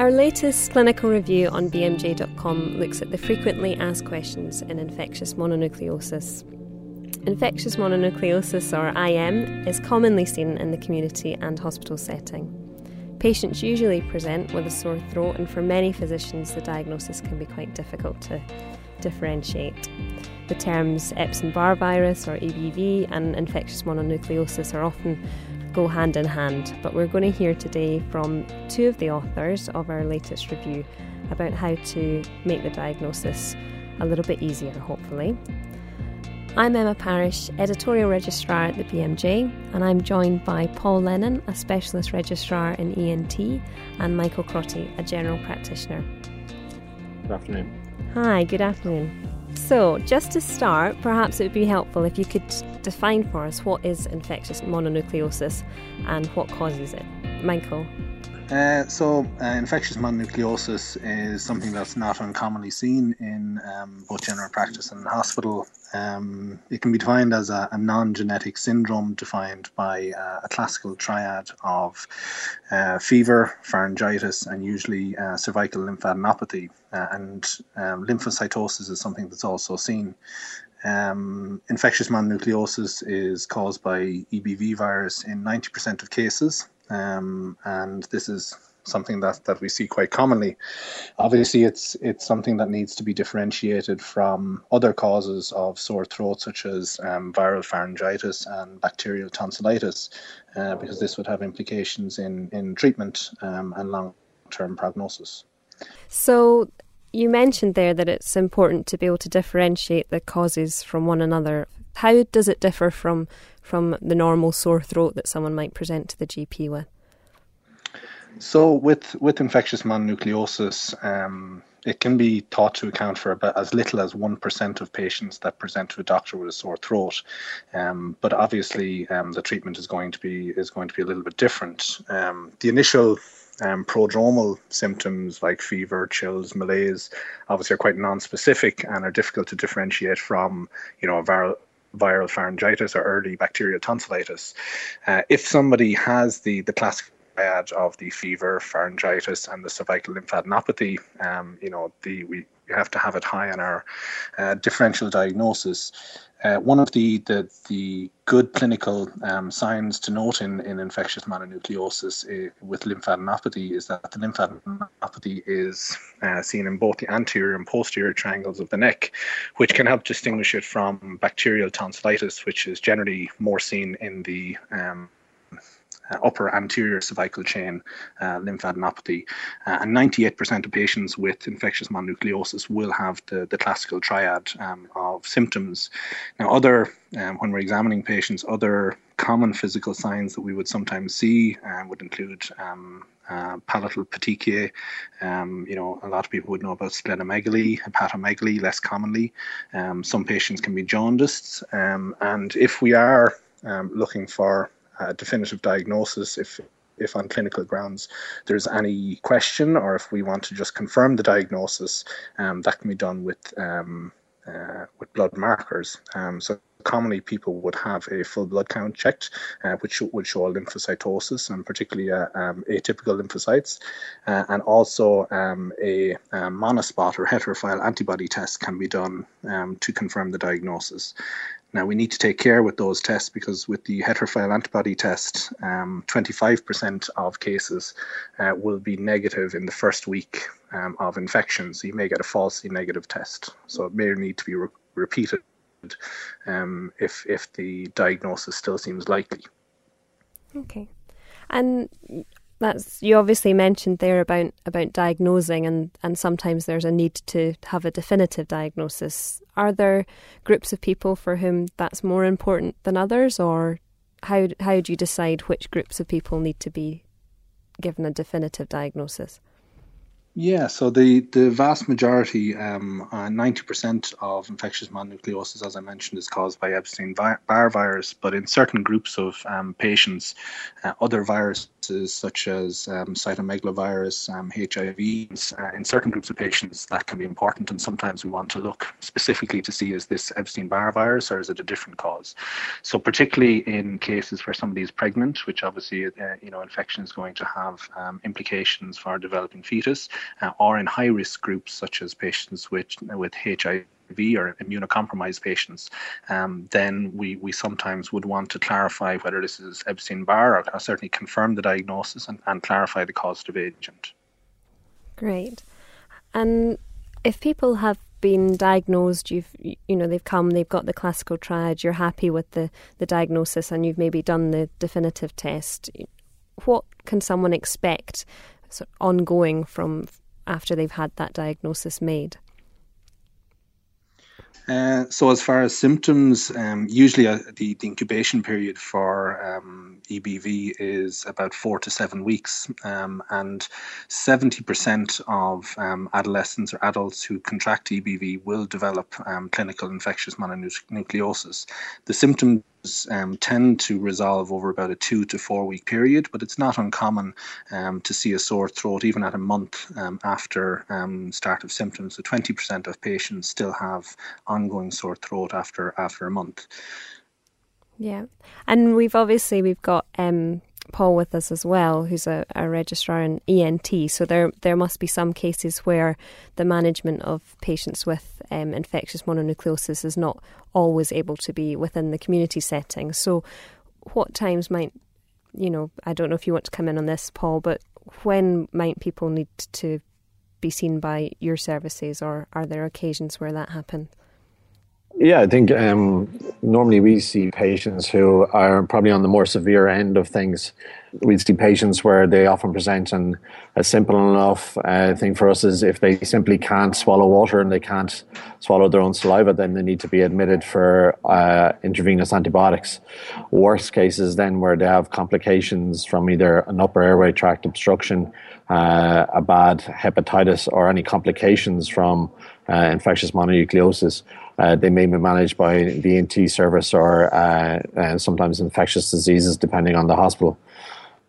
Our latest clinical review on BMJ.com looks at the frequently asked questions in infectious mononucleosis. Infectious mononucleosis, or IM, is commonly seen in the community and hospital setting. Patients usually present with a sore throat, and for many physicians, the diagnosis can be quite difficult to differentiate. The terms Epstein Barr virus or EBV and infectious mononucleosis are often go hand in hand, but we're going to hear today from two of the authors of our latest review about how to make the diagnosis a little bit easier, hopefully. I'm Emma Parish, editorial registrar at the BMJ, and I'm joined by Paul Lennon, a specialist registrar in ENT, and Michael Crotty, a general practitioner. Good afternoon. Hi, good afternoon. So, just to start, perhaps it would be helpful if you could define for us what is infectious mononucleosis and what causes it. Michael. Uh, so, uh, infectious mononucleosis is something that's not uncommonly seen in um, both general practice and hospital. Um, it can be defined as a, a non genetic syndrome defined by uh, a classical triad of uh, fever, pharyngitis, and usually uh, cervical lymphadenopathy. And um, lymphocytosis is something that's also seen. Um, infectious mononucleosis is caused by EBV virus in 90% of cases um, and this is something that, that we see quite commonly. Obviously, it's it's something that needs to be differentiated from other causes of sore throat, such as um, viral pharyngitis and bacterial tonsillitis, uh, because this would have implications in in treatment um, and long term prognosis. So. You mentioned there that it's important to be able to differentiate the causes from one another. How does it differ from from the normal sore throat that someone might present to the GP with? So, with with infectious mononucleosis, um, it can be thought to account for about as little as one percent of patients that present to a doctor with a sore throat. Um, but obviously, um, the treatment is going to be is going to be a little bit different. Um, the initial um, prodromal symptoms like fever, chills, malaise, obviously are quite non-specific and are difficult to differentiate from, you know, a viral viral pharyngitis or early bacterial tonsillitis. Uh, if somebody has the the classic triad of the fever, pharyngitis, and the cervical lymphadenopathy, um, you know, the we have to have it high on our uh, differential diagnosis. Uh, one of the, the, the good clinical um, signs to note in, in infectious mononucleosis uh, with lymphadenopathy is that the lymphadenopathy is uh, seen in both the anterior and posterior triangles of the neck, which can help distinguish it from bacterial tonsillitis, which is generally more seen in the um, upper anterior cervical chain uh, lymphadenopathy. Uh, and 98% of patients with infectious mononucleosis will have the, the classical triad um, of symptoms. Now, other, um, when we're examining patients, other common physical signs that we would sometimes see uh, would include um, uh, palatal petechiae. Um, you know, a lot of people would know about splenomegaly, hepatomegaly, less commonly. Um, some patients can be jaundiced. Um, and if we are um, looking for a definitive diagnosis if if on clinical grounds there's any question or if we want to just confirm the diagnosis, um, that can be done with um, uh, with blood markers. Um, so commonly people would have a full blood count checked, uh, which would show lymphocytosis and particularly uh, um, atypical lymphocytes, uh, and also um, a, a monospot or heterophile antibody test can be done um, to confirm the diagnosis. Now, we need to take care with those tests because with the heterophile antibody test, um, 25% of cases uh, will be negative in the first week um, of infection. So you may get a falsely negative test. So it may need to be re- repeated um, if, if the diagnosis still seems likely. Okay. And that's you obviously mentioned there about about diagnosing and and sometimes there's a need to have a definitive diagnosis are there groups of people for whom that's more important than others or how how do you decide which groups of people need to be given a definitive diagnosis yeah, so the, the vast majority, um, uh, 90% of infectious mononucleosis, as I mentioned, is caused by Epstein Barr virus. But in certain groups of um, patients, uh, other viruses viruses such as um, cytomegalovirus, um, HIV. Uh, in certain groups of patients, that can be important, and sometimes we want to look specifically to see is this Epstein-Barr virus or is it a different cause. So, particularly in cases where somebody is pregnant, which obviously uh, you know infection is going to have um, implications for a developing fetus, uh, or in high-risk groups such as patients with with HIV or immunocompromised patients, um, then we, we sometimes would want to clarify whether this is Epstein Barr or, or certainly confirm the diagnosis and, and clarify the causative agent. Great. And if people have been diagnosed, you've you know they've come, they've got the classical triad, you're happy with the the diagnosis, and you've maybe done the definitive test. What can someone expect sort of ongoing from after they've had that diagnosis made? Uh, so as far as symptoms, um, usually uh, the, the, incubation period for um, EBV is about four to seven weeks, um, and 70% of um, adolescents or adults who contract EBV will develop um, clinical infectious mononucleosis. The symptoms um, tend to resolve over about a two to four week period, but it's not uncommon um, to see a sore throat even at a month um, after um, start of symptoms. So 20% of patients still have ongoing sore throat after after a month. Yeah, and we've obviously we've got um, Paul with us as well, who's a, a, registrar in ENT. So there there must be some cases where the management of patients with um, infectious mononucleosis is not always able to be within the community setting. So what times might you know I don't know if you want to come in on this, Paul, but when might people need to be seen by your services, or are there occasions where that happens? Yeah, I think um, normally we see patients who are probably on the more severe end of things. We see patients where they often present, and a simple enough uh, thing for us is if they simply can't swallow water and they can't swallow their own saliva, then they need to be admitted for uh, intravenous antibiotics. Worst cases then where they have complications from either an upper airway tract obstruction, uh, a bad hepatitis, or any complications from uh, infectious mononucleosis. Uh, they may be managed by the ENT service or uh, sometimes infectious diseases, depending on the hospital.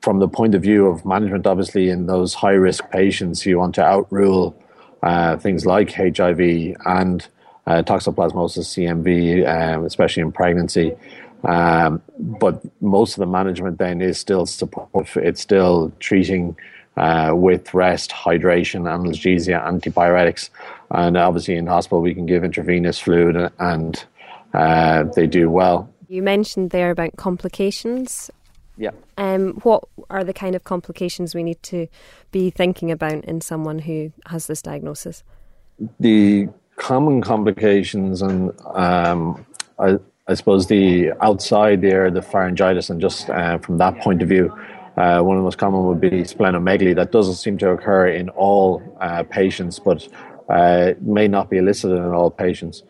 From the point of view of management, obviously, in those high risk patients, you want to outrule uh, things like HIV and uh, toxoplasmosis CMV, um, especially in pregnancy. Um, but most of the management then is still supportive. It's still treating uh, with rest, hydration, analgesia, antipyretics. And obviously, in hospital, we can give intravenous fluid and uh, they do well. You mentioned there about complications. Yeah. Um, what are the kind of complications we need to be thinking about in someone who has this diagnosis? The common complications, and um, I, I, suppose the outside there, the pharyngitis, and just uh, from that point of view, uh, one of the most common would be splenomegaly. That doesn't seem to occur in all uh, patients, but uh, may not be elicited in all patients.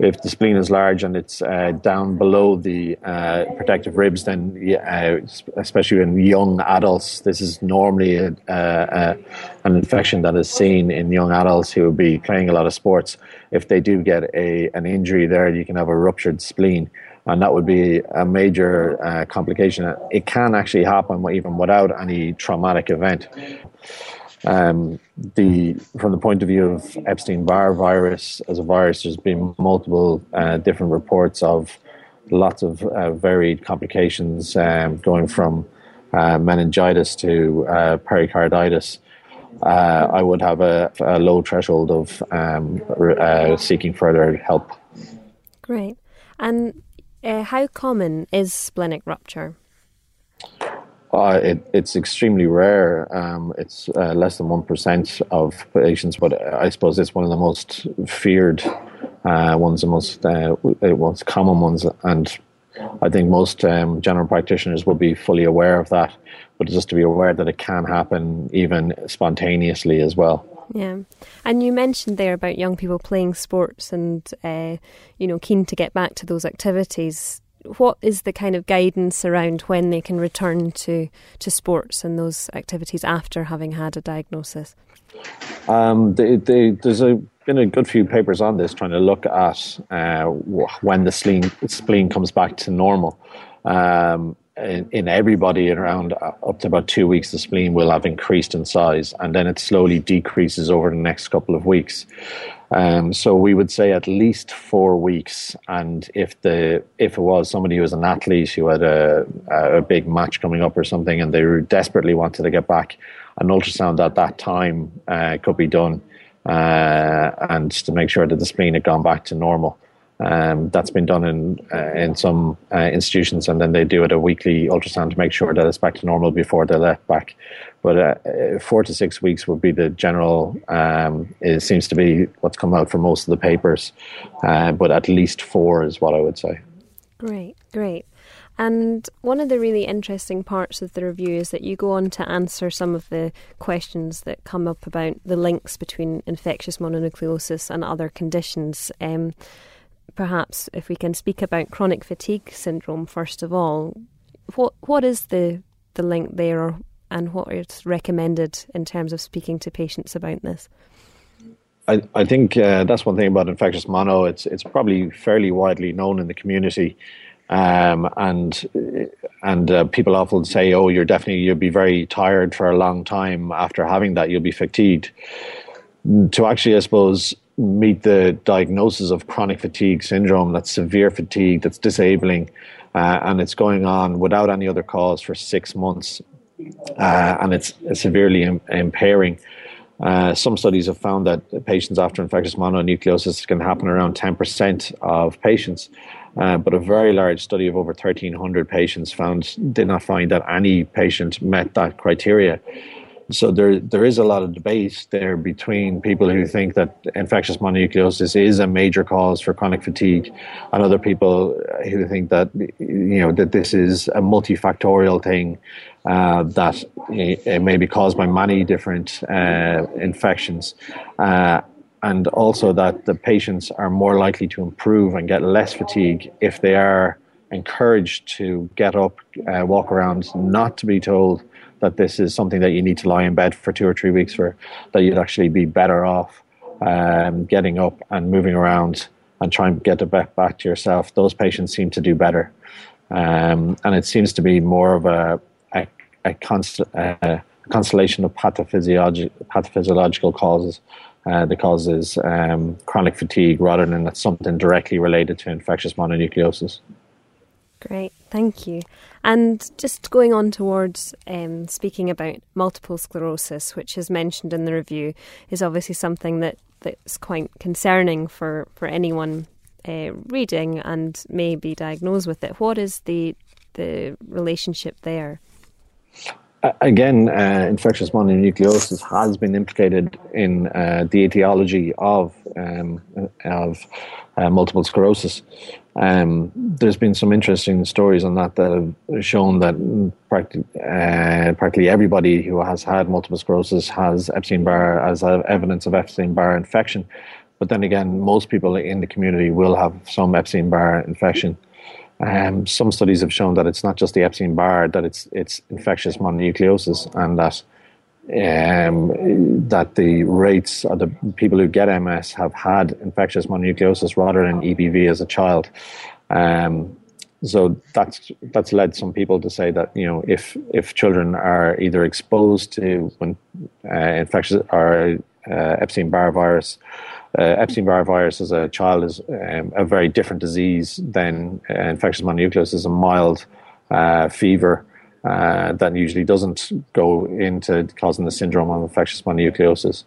If the spleen is large and it's uh, down below the uh, protective ribs, then uh, especially in young adults, this is normally a, a, an infection that is seen in young adults who will be playing a lot of sports. If they do get a, an injury there, you can have a ruptured spleen and that would be a major uh, complication. It can actually happen even without any traumatic event. Um, the from the point of view of Epstein-Barr virus as a virus, there's been multiple uh, different reports of lots of uh, varied complications, um, going from uh, meningitis to uh, pericarditis. Uh, I would have a, a low threshold of um, uh, seeking further help. Great. And how common is splenic rupture? Uh, it, it's extremely rare. Um, it's uh, less than 1% of patients, but I suppose it's one of the most feared uh, ones, the most, uh, most common ones. And I think most um, general practitioners will be fully aware of that, but just to be aware that it can happen even spontaneously as well. Yeah, and you mentioned there about young people playing sports and uh, you know keen to get back to those activities what is the kind of guidance around when they can return to, to sports and those activities after having had a diagnosis? Um, they, they, there's a been a good few papers on this trying to look at uh, when the spleen, spleen comes back to normal. Um, in, in, everybody around uh, up to about two weeks, the spleen will have increased in size, and then it slowly decreases over the next couple of weeks. Um, so we would say at least four weeks, and if the if it was somebody who was an athlete who had a, a big match coming up or something, and they desperately wanted to get back, an ultrasound at that time uh, could be done, uh, and to make sure that the spleen had gone back to normal. Um, that's been done in uh, in some uh, institutions, and then they do it a weekly ultrasound to make sure that it's back to normal before they're let back. But uh, four to six weeks would be the general. Um, it seems to be what's come out for most of the papers, uh, but at least four is what I would say. Great, great. And one of the really interesting parts of the review is that you go on to answer some of the questions that come up about the links between infectious mononucleosis and other conditions. Um, perhaps if we can speak about chronic fatigue syndrome first of all, what what is the the link there, and what is recommended in terms of speaking to patients about this? I, I think uh, that's one thing about infectious mono. It's it's probably fairly widely known in the community, um, and and uh, people often say, "Oh, you're definitely you'll be very tired for a long time after having that. You'll be fatigued." To actually, I suppose, meet the diagnosis of chronic fatigue syndrome, that's severe fatigue, that's disabling, uh, and it's going on without any other cause for six months, uh, and it's severely Im- impairing. Uh, some studies have found that patients after infectious mononucleosis can happen around 10% of patients. Uh, but a very large study of over 1,300 patients found did not find that any patient met that criteria. So there there is a lot of debate there between people who think that infectious mononucleosis is a major cause for chronic fatigue, and other people who think that you know that this is a multifactorial thing uh, that it may be caused by many different uh, infections. Uh, and also that the patients are more likely to improve and get less fatigue if they are encouraged to get up, uh, walk around, not to be told that this is something that you need to lie in bed for two or three weeks for, that you'd actually be better off um, getting up and moving around and trying to get back back to yourself. Those patients seem to do better. Um, and it seems to be more of a, a, a, const, a constellation of pathophysiologi- pathophysiological causes. Uh, the causes um, chronic fatigue rather than something directly related to infectious mononucleosis. Great, thank you. And just going on towards um, speaking about multiple sclerosis, which is mentioned in the review, is obviously something that, that's quite concerning for, for anyone uh, reading and may be diagnosed with it. What is the the relationship there? Again, uh, infectious mononucleosis has been implicated in uh, the etiology of um, of uh, multiple sclerosis. Um, there's been some interesting stories on that that have shown that practically, uh, practically everybody who has had multiple sclerosis has Epstein Barr as evidence of Epstein Barr infection. But then again, most people in the community will have some Epstein Barr infection. Um, some studies have shown that it's not just the Epstein Barr, that it's it's infectious mononucleosis, and that um, that the rates of the people who get MS have had infectious mononucleosis rather than EBV as a child. Um, so that's that's led some people to say that you know if if children are either exposed to when uh, infectious or uh, Epstein Barr virus, uh, Epstein Barr virus as a child is um, a very different disease than uh, infectious mononucleosis, is a mild uh, fever uh, that usually doesn't go into causing the syndrome of infectious mononucleosis.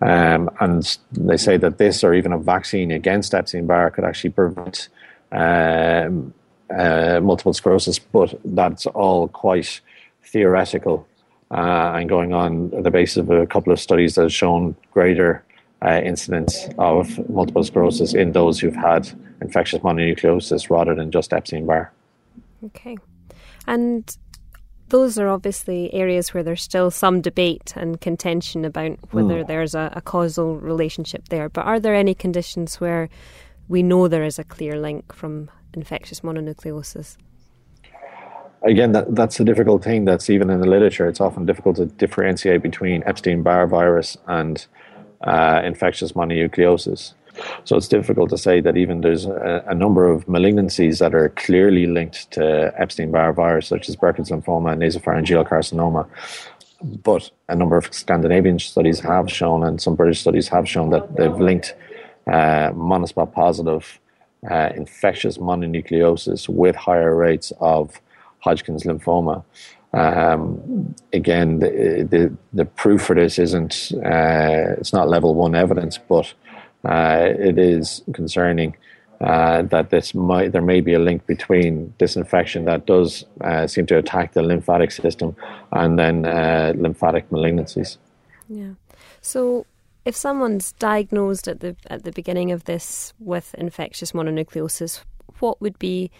Um, and they say that this or even a vaccine against Epstein Barr could actually prevent um, uh, multiple sclerosis, but that's all quite theoretical and going on the basis of a couple of studies that have shown greater uh, incidence of multiple sclerosis in those who've had infectious mononucleosis rather than just Epstein Barr. Okay. And those are obviously areas where there's still some debate and contention about whether mm. there's a, a, causal relationship there. But are there any conditions where we know there is a clear link from infectious mononucleosis? Again, that, that's a difficult thing. That's even in the literature. It's often difficult to differentiate between Epstein Barr virus and uh, infectious mononucleosis. So it's difficult to say that even there's a, a number of malignancies that are clearly linked to Epstein-Barr virus, such as Burkitt's lymphoma and nasopharyngeal carcinoma. But a number of Scandinavian studies have shown, and some British studies have shown, that they've linked uh, monospot positive uh, infectious mononucleosis with higher rates of Hodgkin's lymphoma. Um, again, the, the, the proof for this isn't uh, it's not level one evidence, but uh, it is concerning uh, that this might there may be a link between this infection that does uh, seem to attack the lymphatic system and then uh, lymphatic malignancies. Yeah. So if someone's diagnosed at the at the beginning of this with infectious mononucleosis, what would be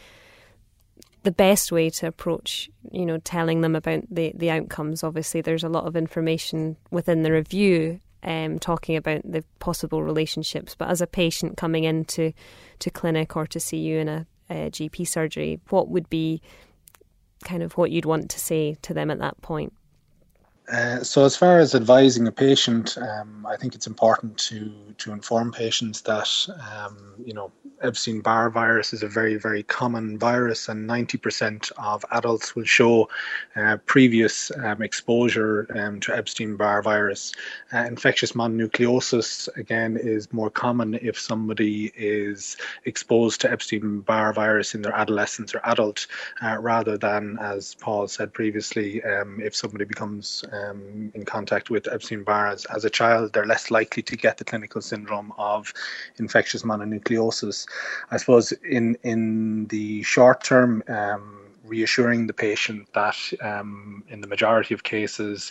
the best way to approach, you know, telling them about the, the outcomes? Obviously, there's a lot of information within the review um, talking about the possible relationships. But as a patient coming into to clinic or to see you in a, a GP surgery, what would be kind of what you'd want to say to them at that point? Uh, so, as far as advising a patient, um, I think it's important to to inform patients that um, you know Epstein Barr virus is a very very common virus, and ninety percent of adults will show uh, previous um, exposure um, to Epstein Barr virus. Uh, infectious mononucleosis again is more common if somebody is exposed to Epstein Barr virus in their adolescence or adult, uh, rather than as Paul said previously, um, if somebody becomes um, in contact with Epstein-Barr as, as a child, they're less likely to get the clinical syndrome of infectious mononucleosis. I suppose in in the short term. Um, reassuring the patient that um, in the majority of cases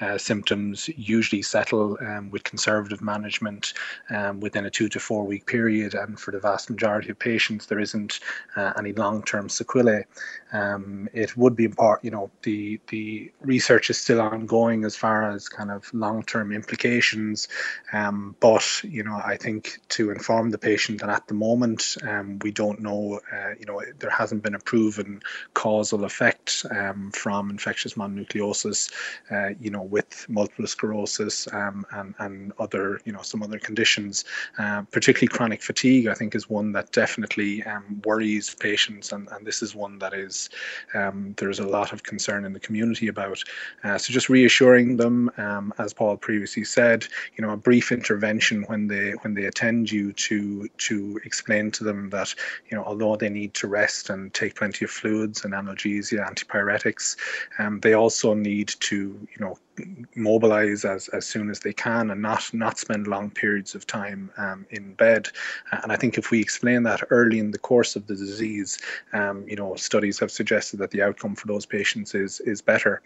uh, symptoms usually settle um, with conservative management um, within a two to four week period. And for the vast majority of patients, there isn't uh, any long term sequelae. Um, it would be important, you know, the, the research is still ongoing as far as kind of long term implications. Um, but, you know, I think to inform the patient that at the moment um, we don't know, uh, you know, there hasn't been a proven causal effect um, from infectious mononucleosis. Uh, you know, with multiple sclerosis um, and, and other, you know, some other conditions, uh, particularly chronic fatigue, I think is one that definitely um, worries patients. And, and this is one that is, um, there's a lot of concern in the community about. Uh, so just reassuring them, um, as Paul previously said, you know, a brief intervention when they, when they attend you to, to explain to them that, you know, although they need to rest and take plenty of fluids and analgesia, antipyretics, um, they also need to, you know, mobilize as, as soon as they can and not not spend long periods of time um, in bed. And I think if we explain that early in the course of the disease, um, you know, studies have suggested that the outcome for those patients is is better.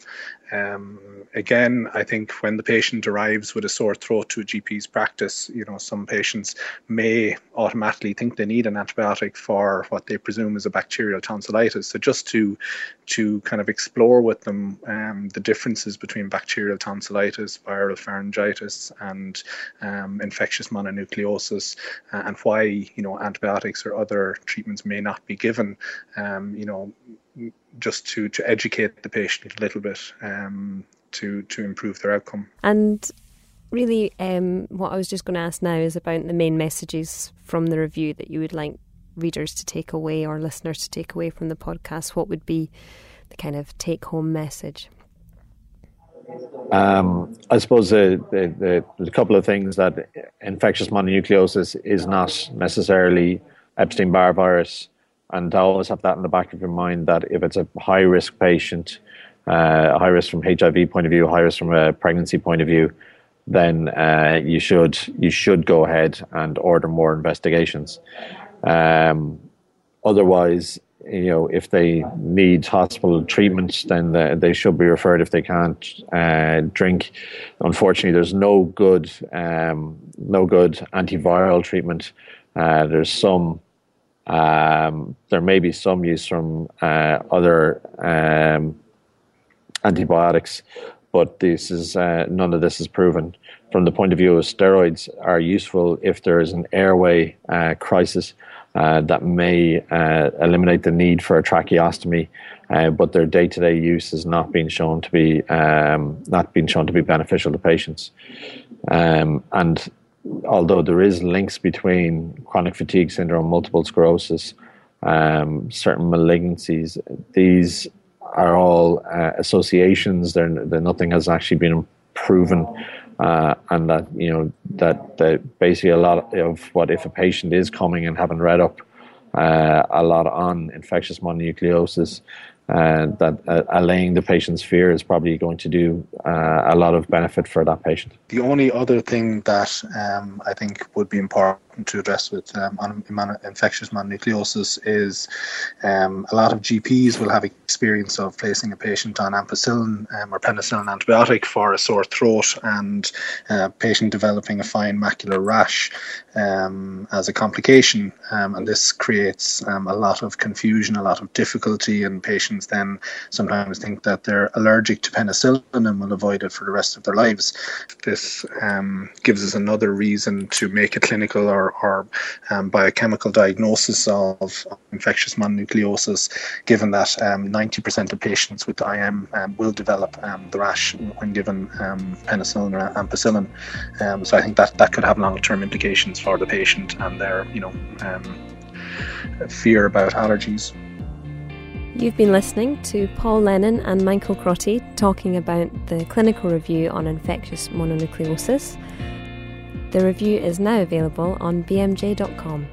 Um, again, I think when the patient arrives with a sore throat to a GP's practice, you know, some patients may automatically think they need an antibiotic for what they presume is a bacterial tonsillitis. So just to to kind of explore with them um, the differences between bacterial tonsillitis, viral pharyngitis, and um, infectious mononucleosis, uh, and why you know antibiotics or other treatments may not be given. Um, you know, just to to educate the patient a little bit um, to to improve their outcome. And really, um, what I was just going to ask now is about the main messages from the review that you would like readers to take away or listeners to take away from the podcast, what would be the kind of take home message? Um, I suppose the, the, the, couple of things that infectious mononucleosis is not necessarily Epstein Barr virus, and I always have that in the back of your mind that if it's a high risk patient, uh, high risk from HIV point of view, high risk from a pregnancy point of view, then uh, you should you should go ahead and order more investigations. Um, otherwise, you know, if they need hospital treatment, then they, should be referred if they can't uh, drink. Unfortunately, there's no good, um, no good antiviral treatment. Uh, there's some, um, there may be some use from uh, other um, antibiotics, but this is uh, none of this is proven. From the point of view of steroids, are useful if there is an airway uh, crisis uh, that may uh, eliminate the need for a tracheostomy, uh, but their day-to-day use has not been shown to be um, not been shown to be beneficial to patients. Um, and although there is links between chronic fatigue syndrome, multiple sclerosis, um, certain malignancies, these are all uh, associations. They're, they're, nothing has actually been proven. Uh, and that you know that, that basically a lot of what if a patient is coming and having read up uh, a lot on infectious mononucleosis, uh, that uh, allaying the patient's fear is probably going to do uh, a lot of benefit for that patient. The only other thing that um, I think would be important to address with um, infectious mononucleosis is um, a lot of GPs will have experience of placing a patient on ampicillin um, or penicillin antibiotic for a sore throat and uh, patient developing a fine macular rash um, as a complication. Um, and this creates um, a lot of confusion, a lot of difficulty, and patients then sometimes think that they're allergic to penicillin and will avoid it for the rest of their lives. This gives us another reason to make a clinical or or, um, biochemical diagnosis of infectious mononucleosis, given that um, 90% of patients with IM um, will develop um, the rash when given um, penicillin or ampicillin. Um, so I think that that could have long-term implications for the patient and their, you know, fear about allergies. You've been listening to Paul Lennon and Michael Crotty talking about the clinical review on infectious mononucleosis. The review is now available on bmj.com.